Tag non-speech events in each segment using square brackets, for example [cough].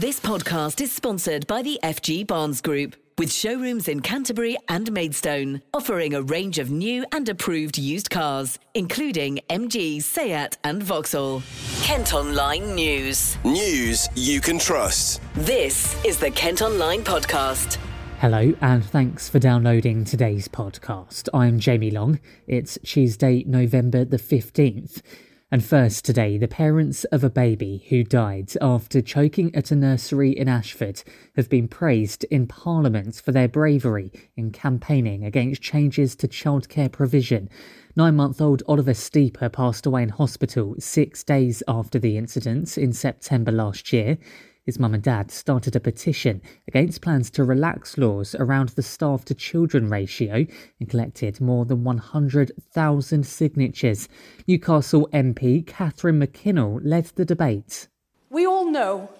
This podcast is sponsored by the FG Barnes Group, with showrooms in Canterbury and Maidstone, offering a range of new and approved used cars, including MG, Seat, and Vauxhall. Kent Online News. News you can trust. This is the Kent Online Podcast. Hello, and thanks for downloading today's podcast. I'm Jamie Long. It's Tuesday, November the 15th. And first today, the parents of a baby who died after choking at a nursery in Ashford have been praised in Parliament for their bravery in campaigning against changes to childcare provision. Nine month old Oliver Steeper passed away in hospital six days after the incident in September last year. His mum and dad started a petition against plans to relax laws around the staff to children ratio and collected more than 100,000 signatures. Newcastle MP Catherine McKinnell led the debate. We all know,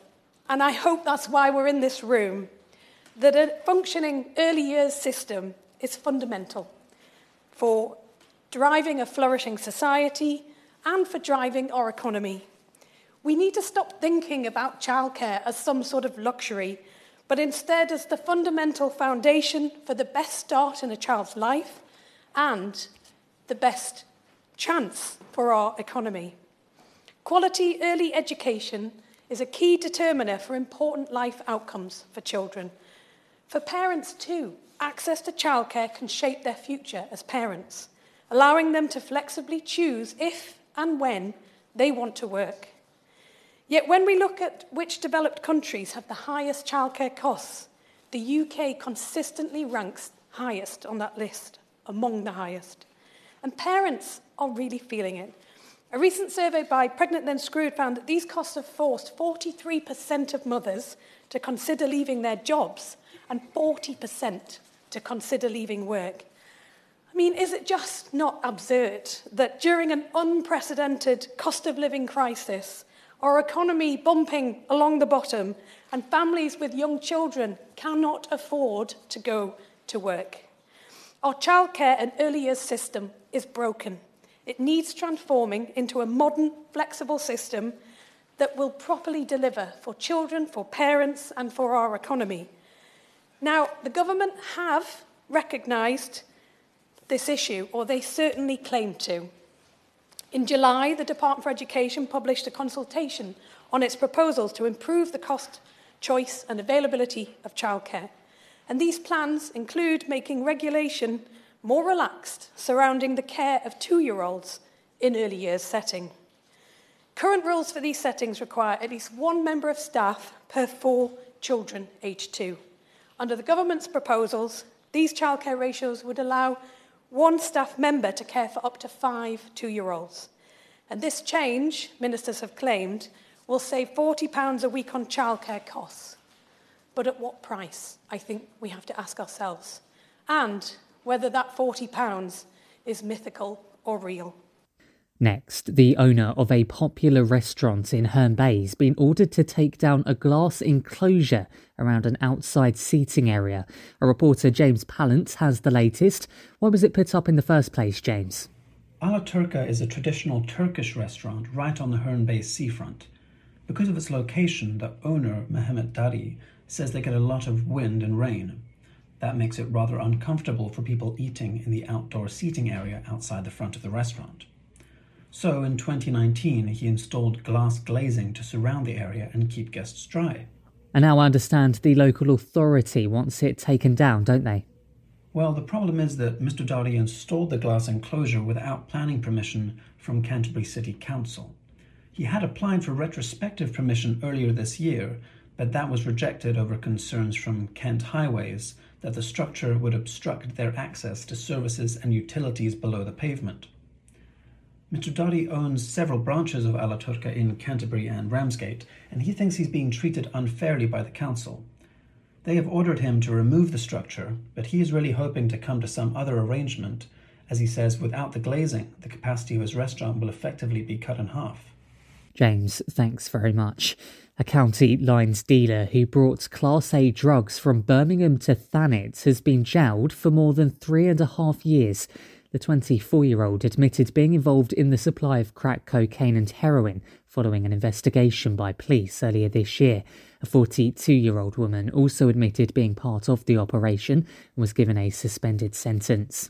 and I hope that's why we're in this room, that a functioning early years system is fundamental for driving a flourishing society and for driving our economy. We need to stop thinking about childcare as some sort of luxury, but instead as the fundamental foundation for the best start in a child's life and the best chance for our economy. Quality early education is a key determiner for important life outcomes for children. For parents, too, access to childcare can shape their future as parents, allowing them to flexibly choose if and when they want to work. Yet when we look at which developed countries have the highest childcare costs, the UK consistently ranks highest on that list, among the highest. And parents are really feeling it. A recent survey by Pregnant Then Screwed found that these costs have forced 43% of mothers to consider leaving their jobs and 40% to consider leaving work. I mean, is it just not absurd that during an unprecedented cost of living crisis, our economy bumping along the bottom, and families with young children cannot afford to go to work. Our childcare and early years system is broken. It needs transforming into a modern, flexible system that will properly deliver for children, for parents, and for our economy. Now, the government have recognised this issue, or they certainly claim to. In July, the Department for Education published a consultation on its proposals to improve the cost, choice and availability of childcare. And these plans include making regulation more relaxed surrounding the care of two-year-olds in early years setting. Current rules for these settings require at least one member of staff per four children aged two. Under the government's proposals, these childcare ratios would allow one staff member to care for up to five two-year-olds. And this change, ministers have claimed, will save £40 a week on childcare costs. But at what price? I think we have to ask ourselves. And whether that £40 is mythical or real. Next, the owner of a popular restaurant in Herne Bay has been ordered to take down a glass enclosure around an outside seating area. A reporter, James Pallant, has the latest. Why was it put up in the first place, James? A La Turka is a traditional Turkish restaurant right on the Herne Bay seafront. Because of its location, the owner, Mehmet Dari, says they get a lot of wind and rain. That makes it rather uncomfortable for people eating in the outdoor seating area outside the front of the restaurant. So in 2019, he installed glass glazing to surround the area and keep guests dry. And now I understand the local authority wants it taken down, don't they? Well, the problem is that Mr. Dari installed the glass enclosure without planning permission from Canterbury City Council. He had applied for retrospective permission earlier this year, but that was rejected over concerns from Kent Highways that the structure would obstruct their access to services and utilities below the pavement. Mr. Dari owns several branches of A La Turka in Canterbury and Ramsgate, and he thinks he's being treated unfairly by the council. They have ordered him to remove the structure, but he is really hoping to come to some other arrangement, as he says without the glazing, the capacity of his restaurant will effectively be cut in half. James, thanks very much. A county lines dealer who brought Class A drugs from Birmingham to Thanet has been jailed for more than three and a half years. The 24 year old admitted being involved in the supply of crack cocaine and heroin following an investigation by police earlier this year. A 42 year old woman also admitted being part of the operation and was given a suspended sentence.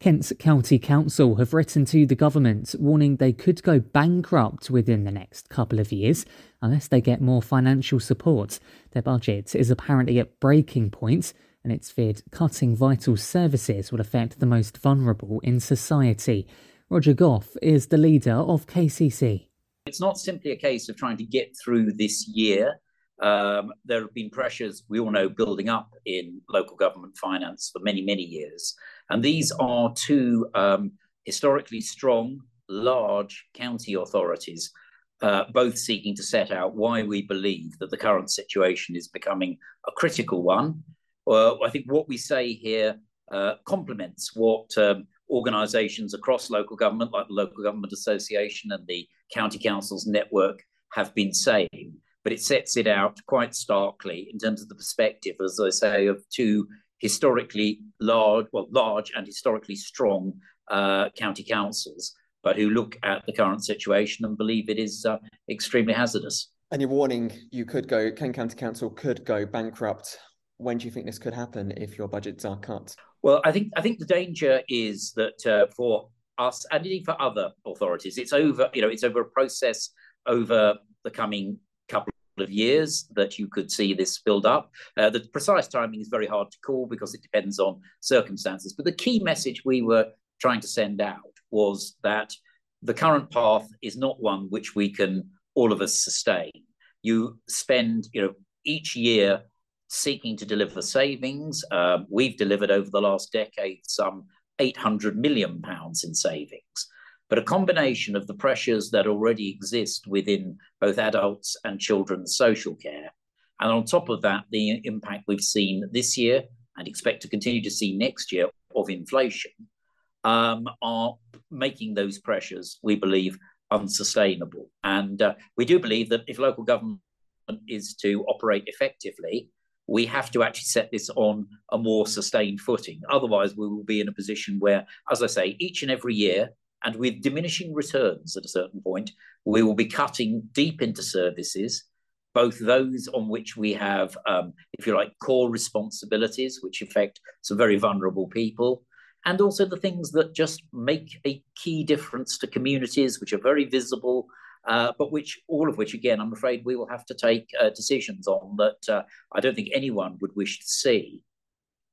Kent's County Council have written to the government warning they could go bankrupt within the next couple of years unless they get more financial support. Their budget is apparently at breaking point, and it's feared cutting vital services will affect the most vulnerable in society. Roger Gough is the leader of KCC. It's not simply a case of trying to get through this year. Um, there have been pressures, we all know, building up in local government finance for many, many years. And these are two um, historically strong, large county authorities, uh, both seeking to set out why we believe that the current situation is becoming a critical one. Uh, I think what we say here uh, complements what um, organisations across local government, like the Local Government Association and the County Councils Network, have been saying. But it sets it out quite starkly in terms of the perspective, as I say, of two historically large, well, large and historically strong uh, county councils, but who look at the current situation and believe it is uh, extremely hazardous. And you're warning you could go, Kent County Council could go bankrupt. When do you think this could happen if your budgets are cut? Well, I think I think the danger is that uh, for us and indeed for other authorities, it's over. You know, it's over a process over the coming couple of years that you could see this build up. Uh, the precise timing is very hard to call because it depends on circumstances. But the key message we were trying to send out was that the current path is not one which we can all of us sustain. You spend, you know, each year seeking to deliver savings. Uh, we've delivered over the last decade some 800 million pounds in savings but a combination of the pressures that already exist within both adults and children's social care. And on top of that, the impact we've seen this year and expect to continue to see next year of inflation um, are making those pressures, we believe, unsustainable. And uh, we do believe that if local government is to operate effectively, we have to actually set this on a more sustained footing. Otherwise, we will be in a position where, as I say, each and every year, and with diminishing returns at a certain point, we will be cutting deep into services, both those on which we have, um, if you like, core responsibilities, which affect some very vulnerable people, and also the things that just make a key difference to communities, which are very visible. Uh, but which all of which again i'm afraid we will have to take uh, decisions on that uh, i don't think anyone would wish to see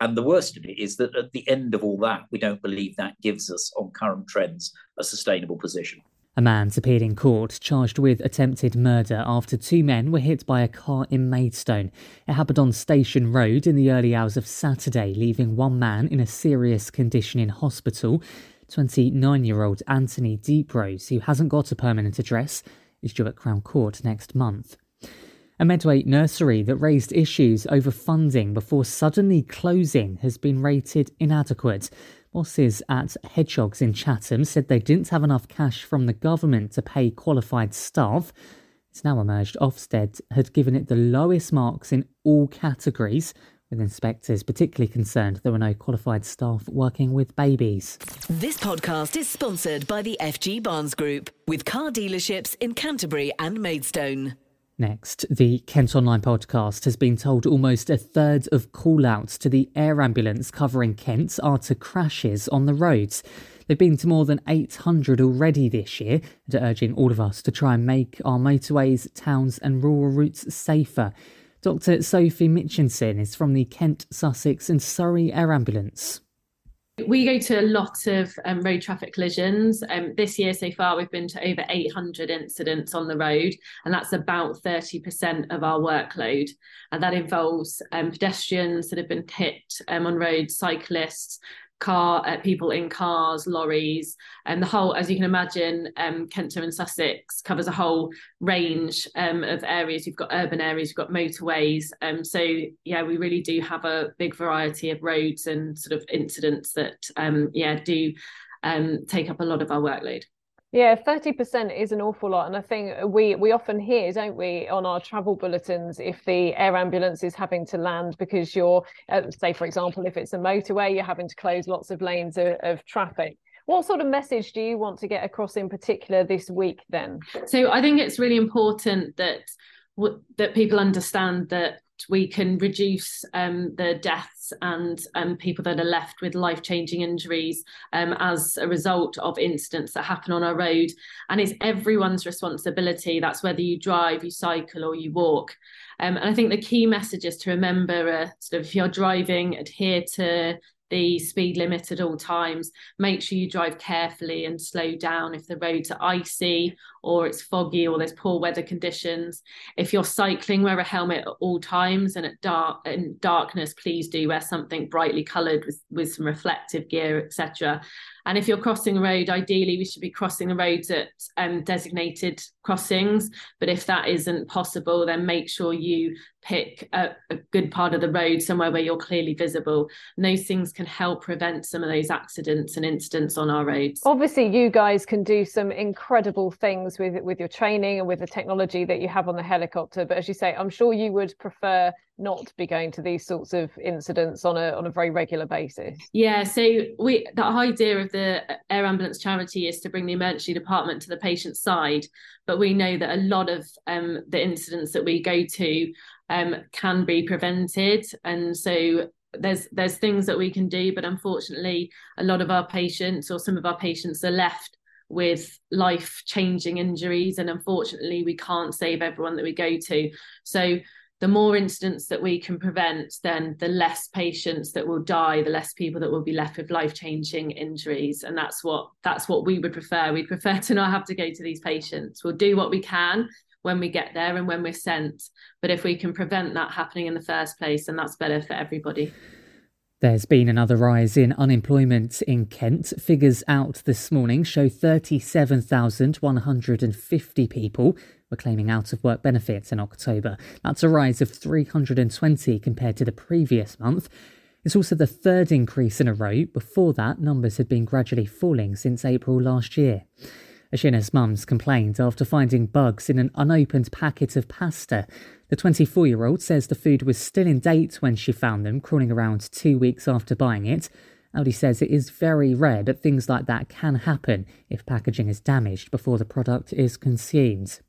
and the worst of it is that at the end of all that, we don't believe that gives us, on current trends, a sustainable position. A man's appeared in court charged with attempted murder after two men were hit by a car in Maidstone. It happened on Station Road in the early hours of Saturday, leaving one man in a serious condition in hospital. 29 year old Anthony Deeprose, who hasn't got a permanent address, is due at Crown Court next month. A Medway nursery that raised issues over funding before suddenly closing has been rated inadequate. Bosses at Hedgehogs in Chatham said they didn't have enough cash from the government to pay qualified staff. It's now emerged Ofsted had given it the lowest marks in all categories, with inspectors particularly concerned there were no qualified staff working with babies. This podcast is sponsored by the FG Barnes Group, with car dealerships in Canterbury and Maidstone. Next, the Kent Online podcast has been told almost a third of call-outs to the air ambulance covering Kent are to crashes on the roads. They've been to more than 800 already this year and are urging all of us to try and make our motorways, towns and rural routes safer. Dr Sophie Mitchinson is from the Kent, Sussex and Surrey Air Ambulance. We go to a lot of um, road traffic collisions. Um, this year so far, we've been to over 800 incidents on the road, and that's about 30% of our workload. And that involves um, pedestrians that have been hit um, on roads, cyclists, car uh, people in cars, lorries, and the whole, as you can imagine, um, Kenton and Sussex covers a whole range um, of areas. You've got urban areas, you've got motorways. Um, so yeah, we really do have a big variety of roads and sort of incidents that um, yeah do um, take up a lot of our workload. Yeah, 30% is an awful lot. And I think we, we often hear, don't we, on our travel bulletins, if the air ambulance is having to land because you're, uh, say, for example, if it's a motorway, you're having to close lots of lanes of, of traffic. What sort of message do you want to get across in particular this week then? So I think it's really important that that people understand that we can reduce um, the deaths and um, people that are left with life changing injuries um, as a result of incidents that happen on our road. And it's everyone's responsibility. That's whether you drive, you cycle, or you walk. Um, and I think the key message is to remember uh, sort of if you're driving, adhere to the speed limit at all times. Make sure you drive carefully and slow down if the roads are icy or it's foggy or there's poor weather conditions. If you're cycling, wear a helmet at all times and at dark in darkness, please do wear something brightly coloured with, with some reflective gear, etc. And if you're crossing a road, ideally we should be crossing the roads at um, designated crossings. But if that isn't possible, then make sure you pick a, a, good part of the road somewhere where you're clearly visible. And those things can help prevent some of those accidents and incidents on our roads. Obviously, you guys can do some incredible things with with your training and with the technology that you have on the helicopter. But as you say, I'm sure you would prefer not to be going to these sorts of incidents on a on a very regular basis. Yeah, so we the idea of the air ambulance charity is to bring the emergency department to the patient's side, but we know that a lot of um, the incidents that we go to um, can be prevented, and so there's there's things that we can do, but unfortunately, a lot of our patients or some of our patients are left with life changing injuries, and unfortunately, we can't save everyone that we go to. So the more incidents that we can prevent, then the less patients that will die, the less people that will be left with life-changing injuries. And that's what that's what we would prefer. We'd prefer to not have to go to these patients. We'll do what we can when we get there and when we're sent. But if we can prevent that happening in the first place, then that's better for everybody. There's been another rise in unemployment in Kent. Figures out this morning show 37,150 people were claiming out of work benefits in October. That's a rise of 320 compared to the previous month. It's also the third increase in a row. Before that, numbers had been gradually falling since April last year. Ashina's mums complained after finding bugs in an unopened packet of pasta. The 24 year old says the food was still in date when she found them, crawling around two weeks after buying it. Aldi says it is very rare, but things like that can happen if packaging is damaged before the product is consumed.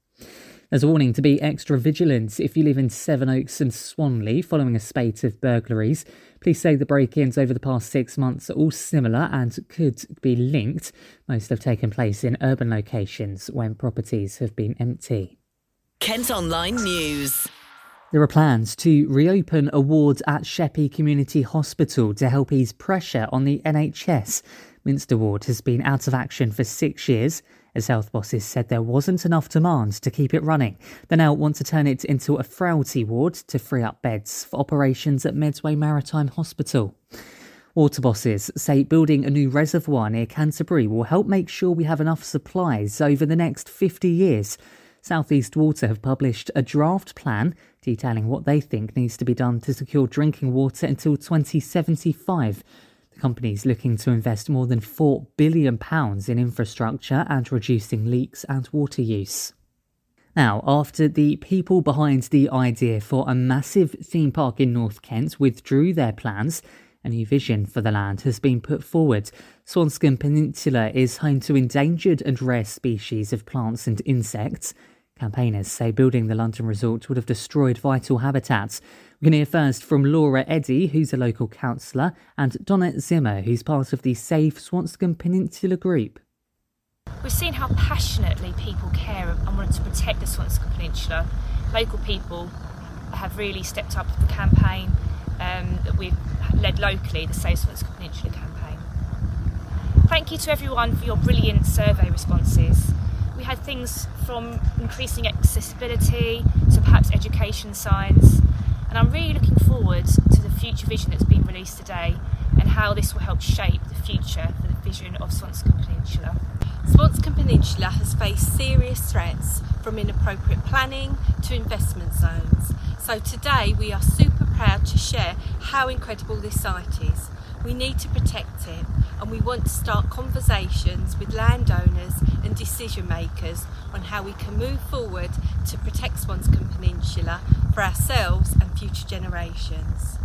There's a warning to be extra vigilant if you live in Sevenoaks and Swanley following a spate of burglaries. Police say the break ins over the past six months are all similar and could be linked. Most have taken place in urban locations when properties have been empty. Kent Online News. There are plans to reopen a ward at Sheppey Community Hospital to help ease pressure on the NHS. Minster Ward has been out of action for six years as health bosses said there wasn't enough demand to keep it running. They now want to turn it into a frailty ward to free up beds for operations at Medway Maritime Hospital. Water bosses say building a new reservoir near Canterbury will help make sure we have enough supplies over the next 50 years. Southeast Water have published a draft plan detailing what they think needs to be done to secure drinking water until 2075. The company is looking to invest more than £4 billion in infrastructure and reducing leaks and water use. Now, after the people behind the idea for a massive theme park in North Kent withdrew their plans, a new vision for the land has been put forward. Swanscombe Peninsula is home to endangered and rare species of plants and insects. Campaigners say building the London resort would have destroyed vital habitats. We can hear first from Laura Edie, who's a local councillor, and Donna Zimmer, who's part of the Save Swanscombe Peninsula group. We've seen how passionately people care and want to protect the Swanscombe Peninsula. Local people have really stepped up the campaign um, that we've led locally, the Save Swanscombe Peninsula campaign. Thank you to everyone for your brilliant survey responses we had things from increasing accessibility to perhaps education science. And I'm really looking forward to the future vision that's been released today and how this will help shape the future for the vision of Swanscombe Peninsula. Swanscombe Peninsula has faced serious threats from inappropriate planning to investment zones. So today we are super proud to share how incredible this site is. We need to protect it and we want to start conversations with landowners and decision makers on how we can move forward to protect Swanscombe Peninsula for ourselves and future generations.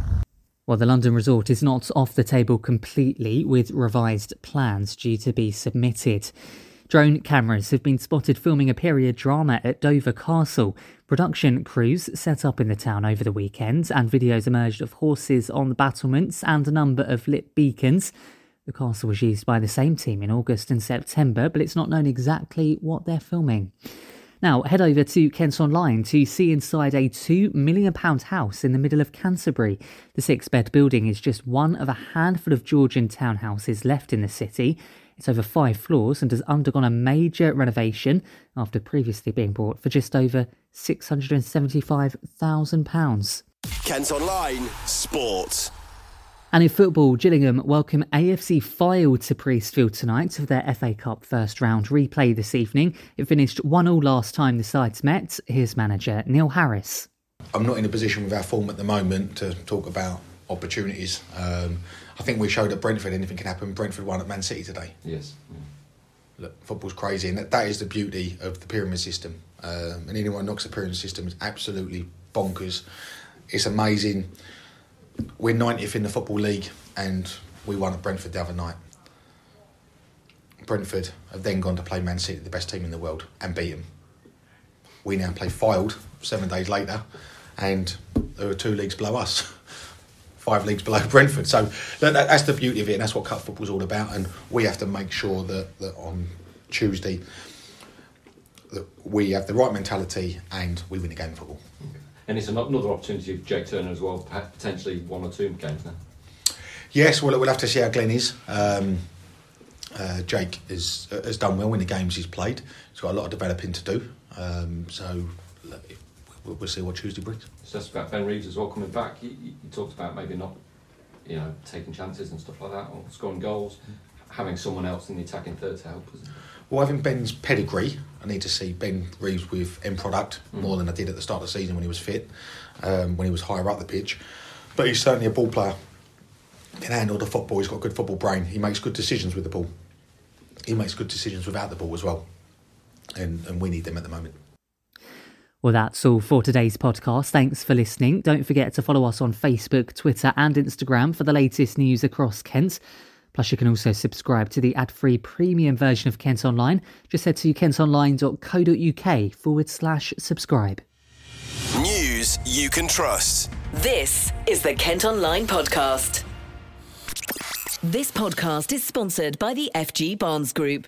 Well, the London resort is not off the table completely, with revised plans due to be submitted. Drone cameras have been spotted filming a period drama at Dover Castle. Production crews set up in the town over the weekend, and videos emerged of horses on the battlements and a number of lit beacons. The castle was used by the same team in August and September, but it's not known exactly what they're filming. Now, head over to Kent Online to see inside a £2 million house in the middle of Canterbury. The six bed building is just one of a handful of Georgian townhouses left in the city. It's over five floors and has undergone a major renovation after previously being bought for just over £675,000. Kent Online Sport. And in football, Gillingham welcome AFC Fylde to Priestfield tonight for their FA Cup first round replay this evening. It finished 1 all last time the sides met. Here's manager Neil Harris. I'm not in a position with our form at the moment to talk about opportunities. Um, I think we showed at Brentford anything can happen. Brentford won at Man City today. Yes. Look, football's crazy, and that, that is the beauty of the pyramid system. Um, and anyone knocks the pyramid system is absolutely bonkers. It's amazing we're 90th in the Football League and we won at Brentford the other night. Brentford have then gone to play Man City, the best team in the world, and beat them. We now play Fylde seven days later, and there are two leagues below us, [laughs] five leagues below [laughs] Brentford. So that, that's the beauty of it, and that's what cup football's all about. And we have to make sure that, that on Tuesday that we have the right mentality and we win a game of football. And it's another opportunity for Jake Turner as well, potentially one or two games now. Yes, well, we'll have to see how Glenn is. Um, uh, Jake is, uh, has done well in the games he's played. He's got a lot of developing to do. Um, so we'll, we'll, see what Tuesday brings. So that's about Ben Reeves as well coming back. You, you, talked about maybe not, you know, taking chances and stuff like that, or scoring goals. Having someone else in the attacking third to help. Isn't? Well, having Ben's pedigree, I need to see Ben Reeves with end product mm. more than I did at the start of the season when he was fit, um, when he was higher up the pitch. But he's certainly a ball player. Can handle the football. He's got a good football brain. He makes good decisions with the ball. He makes good decisions without the ball as well, and and we need them at the moment. Well, that's all for today's podcast. Thanks for listening. Don't forget to follow us on Facebook, Twitter, and Instagram for the latest news across Kent. Plus, you can also subscribe to the ad free premium version of Kent Online. Just head to kentonline.co.uk forward slash subscribe. News you can trust. This is the Kent Online Podcast. This podcast is sponsored by the FG Barnes Group,